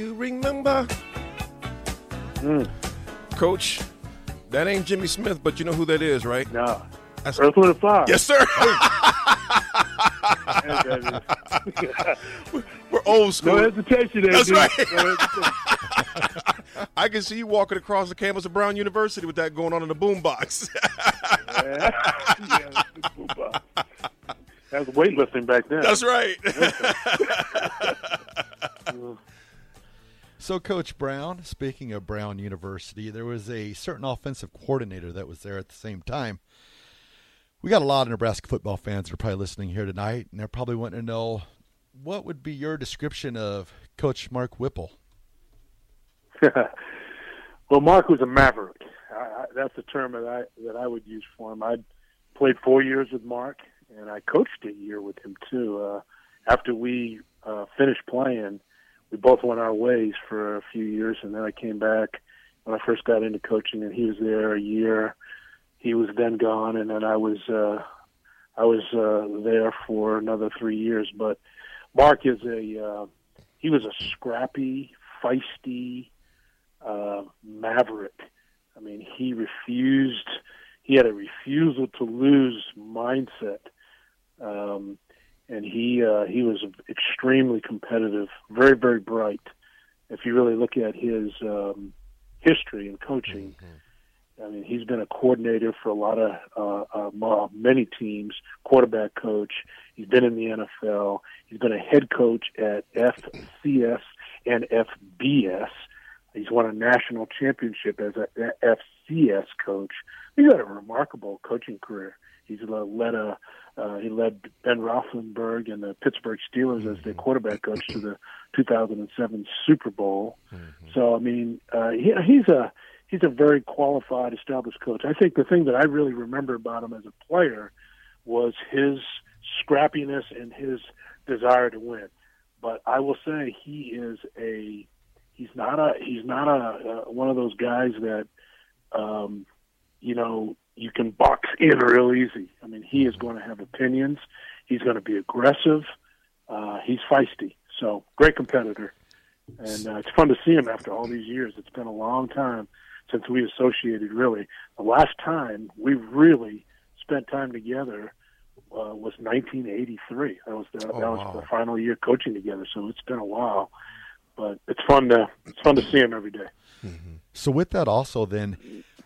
you remember? Hmm. Coach, that ain't Jimmy Smith, but you know who that is, right? No. That's Earth, Wind, and Fire. Yes, sir. We're old school. No hesitation there, That's dude. right. No hesitation. I can see you walking across the campus of Brown University with that going on in the boombox. yeah. yeah, boombox. That was weightlifting back then. That's right. So, Coach Brown, speaking of Brown University, there was a certain offensive coordinator that was there at the same time. We got a lot of Nebraska football fans that are probably listening here tonight, and they're probably wanting to know what would be your description of Coach Mark Whipple? well, Mark was a maverick. I, I, that's the term that I that I would use for him. I played four years with Mark, and I coached a year with him too. Uh, after we uh, finished playing, we both went our ways for a few years, and then I came back when I first got into coaching, and he was there a year. He was then gone, and then I was uh, I was uh, there for another three years. But Mark is a uh, he was a scrappy, feisty uh, maverick. I mean, he refused. He had a refusal to lose mindset, um, and he uh, he was extremely competitive, very very bright. If you really look at his um, history in coaching, I mean, he's been a coordinator for a lot of uh, uh, many teams, quarterback coach. He's been in the NFL. He's been a head coach at FCS and FBS. He's won a national championship as a FCS coach. He's had a remarkable coaching career. He's led a uh, he led Ben Roethlisberger and the Pittsburgh Steelers as their quarterback coach to the 2007 Super Bowl. So I mean, uh, he, he's a he's a very qualified, established coach. I think the thing that I really remember about him as a player was his scrappiness and his desire to win. But I will say he is a he's not a he's not a uh, one of those guys that um, you know you can box in real easy. I mean, he is going to have opinions. He's going to be aggressive. Uh, he's feisty. So great competitor, and uh, it's fun to see him after all these years. It's been a long time since we associated. Really, the last time we really spent time together uh, was 1983. That was the that was wow. the final year coaching together. So it's been a while, but it's fun to it's fun to see him every day. So, with that, also, then,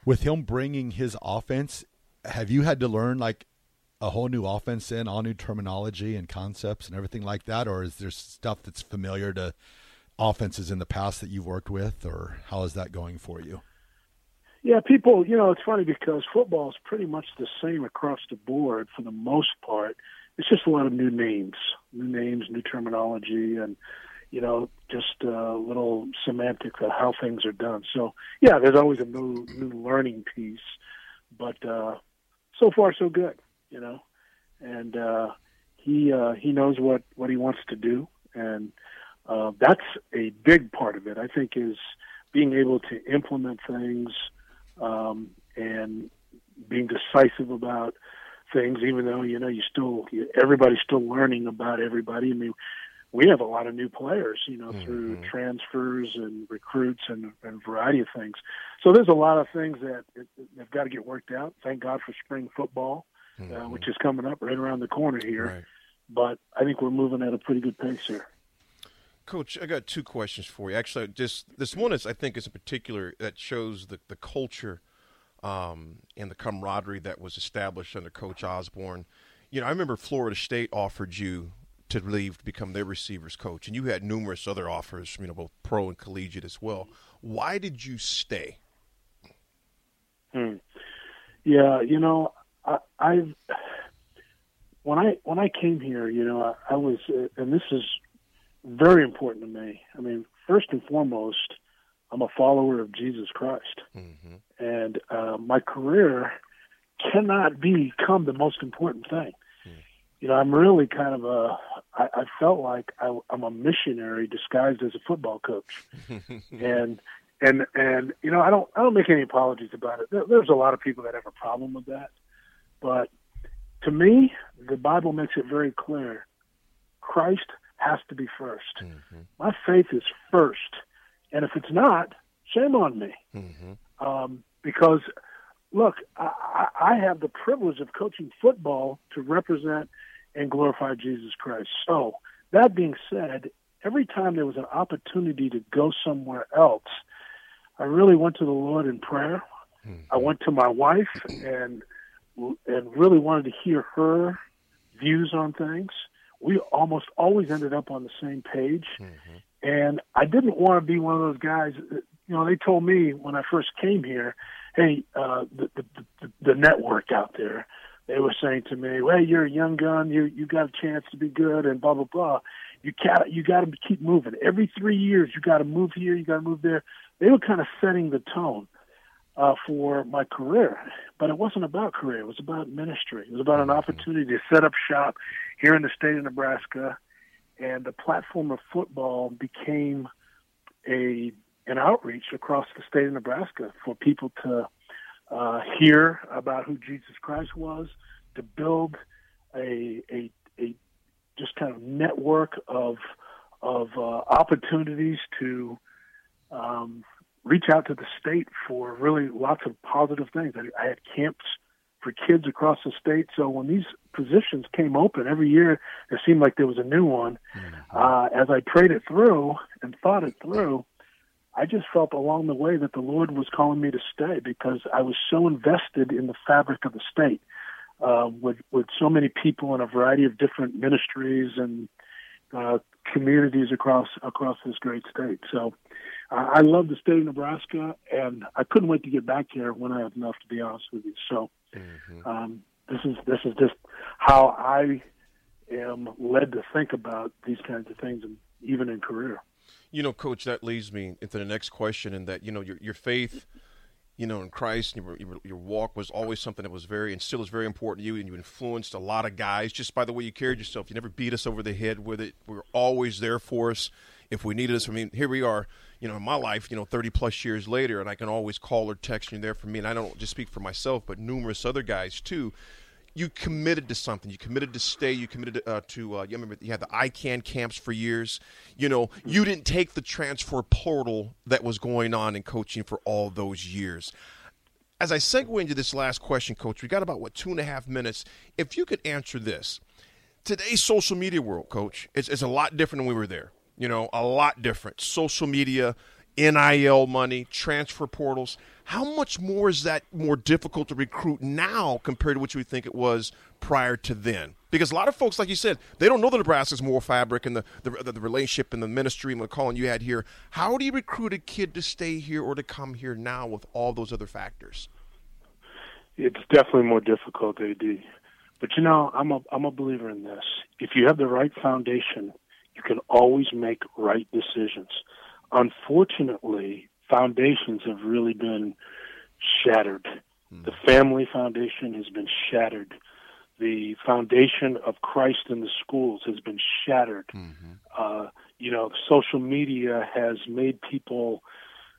with him bringing his offense, have you had to learn like a whole new offense in, all new terminology and concepts and everything like that, or is there stuff that's familiar to offenses in the past that you've worked with, or how is that going for you? Yeah, people, you know, it's funny because football is pretty much the same across the board for the most part. It's just a lot of new names, new names, new terminology, and you know, just a little semantics of how things are done. So, yeah, there's always a new new learning piece, but uh, so far so good, you know, and uh, he uh, he knows what what he wants to do, and uh, that's a big part of it. I think is being able to implement things um, and being decisive about things, even though you know you still you, everybody's still learning about everybody. I mean, we have a lot of new players, you know, through transfers and recruits and, and a variety of things. So there's a lot of things that have got to get worked out. Thank God for spring football, uh, which is coming up right around the corner here. Right. but I think we're moving at a pretty good pace here. Coach, I got two questions for you. Actually, just this one is I think is in particular that shows the the culture um, and the camaraderie that was established under Coach Osborne. You know, I remember Florida State offered you to leave to become their receivers coach, and you had numerous other offers, you know, both pro and collegiate as well. Why did you stay? Hmm. Yeah, you know, I, I've when I when I came here, you know, I, I was, uh, and this is very important to me. I mean, first and foremost, I'm a follower of Jesus Christ, mm-hmm. and uh, my career cannot become the most important thing. Mm. You know, I'm really kind of a. I, I felt like I, I'm a missionary disguised as a football coach, and and and you know, I don't I don't make any apologies about it. There, there's a lot of people that have a problem with that, but to me, the Bible makes it very clear: Christ has to be 1st mm-hmm. My faith is first, and if it's not, shame on me. Mm-hmm. Um, because, look, I, I have the privilege of coaching football to represent and glorify Jesus Christ. So, that being said, every time there was an opportunity to go somewhere else, I really went to the Lord in prayer. Mm-hmm. I went to my wife and and really wanted to hear her views on things we almost always ended up on the same page. Mm-hmm. And I didn't want to be one of those guys. That, you know, they told me when I first came here, "Hey, uh, the, the the the network out there." They were saying to me, "Well, you're a young gun. You you got a chance to be good, and blah blah blah. You got you got to keep moving. Every three years, you got to move here. You got to move there." They were kind of setting the tone uh, for my career. But it wasn't about career. It was about ministry. It was about an mm-hmm. opportunity to set up shop here in the state of Nebraska, and the platform of football became a an outreach across the state of Nebraska for people to uh, hear about who Jesus Christ was, to build a a, a just kind of network of of uh, opportunities to um, reach out to the state for really lots of positive things. I, I had camps for kids across the state. So when these positions came open every year, it seemed like there was a new one. Mm-hmm. Uh, as I prayed it through and thought it through, I just felt along the way that the Lord was calling me to stay because I was so invested in the fabric of the state, uh, with with so many people in a variety of different ministries and uh, communities across across this great state. So I love the state of Nebraska, and I couldn't wait to get back here when I had enough. To be honest with you, so mm-hmm. um, this is this is just how I am led to think about these kinds of things, and even in career. You know, Coach, that leads me into the next question, and that you know your your faith you know, in Christ, your, your, your, walk was always something that was very and still is very important to you, and you influenced a lot of guys just by the way you carried yourself. You never beat us over the head with it. We were always there for us if we needed us. I mean, here we are, you know, in my life, you know, 30 plus years later, and I can always call or text you there for me. And I don't just speak for myself, but numerous other guys too you committed to something. You committed to stay. You committed to, uh, to uh, you remember you had the ICANN camps for years. You know, you didn't take the transfer portal that was going on in coaching for all those years. As I segue into this last question, Coach, we got about what two and a half minutes. If you could answer this, today's social media world, Coach, is, is a lot different than we were there. You know, a lot different. Social media, NIL money, transfer portals. How much more is that more difficult to recruit now compared to what you would think it was prior to then? Because a lot of folks, like you said, they don't know the Nebraska's moral fabric and the, the, the relationship and the ministry and the calling you had here. How do you recruit a kid to stay here or to come here now with all those other factors? It's definitely more difficult, AD. But you know, I'm a I'm a believer in this. If you have the right foundation, you can always make right decisions unfortunately, foundations have really been shattered. Mm. The family foundation has been shattered. The foundation of Christ in the schools has been shattered. Mm-hmm. Uh, you know, social media has made people,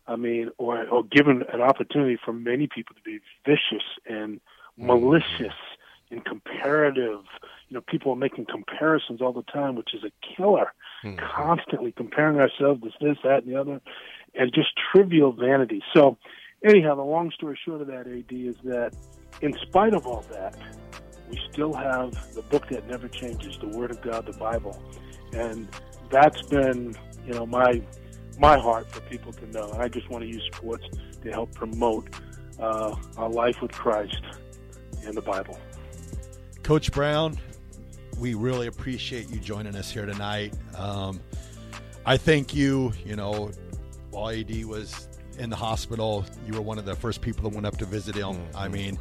I mean, or, or given an opportunity for many people to be vicious and mm-hmm. malicious and comparative. You know, people are making comparisons all the time, which is a killer mm-hmm. constantly comparing ourselves to this, that, and the other, and just trivial vanity. So, anyhow, the long story short of that, AD, is that in spite of all that, we still have the book that never changes, the Word of God, the Bible, and that's been you know my my heart for people to know. And I just want to use sports to help promote uh, our life with Christ and the Bible. Coach Brown, we really appreciate you joining us here tonight. Um, I thank you. You know, while AD was in the hospital, you were one of the first people that went up to visit him. Mm-hmm. I mean,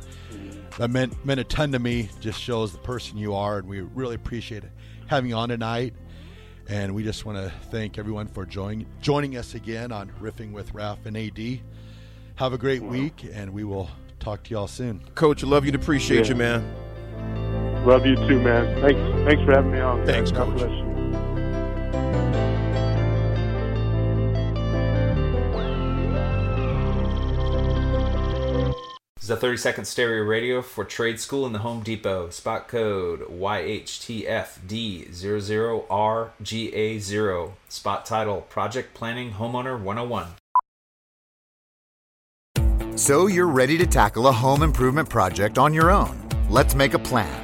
that meant meant a ton to me. Just shows the person you are, and we really appreciate having you on tonight. And we just want to thank everyone for joining joining us again on Riffing with Raf and AD. Have a great week, and we will talk to y'all soon. Coach, love you and appreciate yeah. you, man. Love you too, man. Thanks, thanks for having me on. Thanks, God Coach. Bless you. This is a 30 second stereo radio for trade school in the Home Depot. Spot code YHTFD00RGA0. Spot title Project Planning Homeowner 101. So you're ready to tackle a home improvement project on your own. Let's make a plan.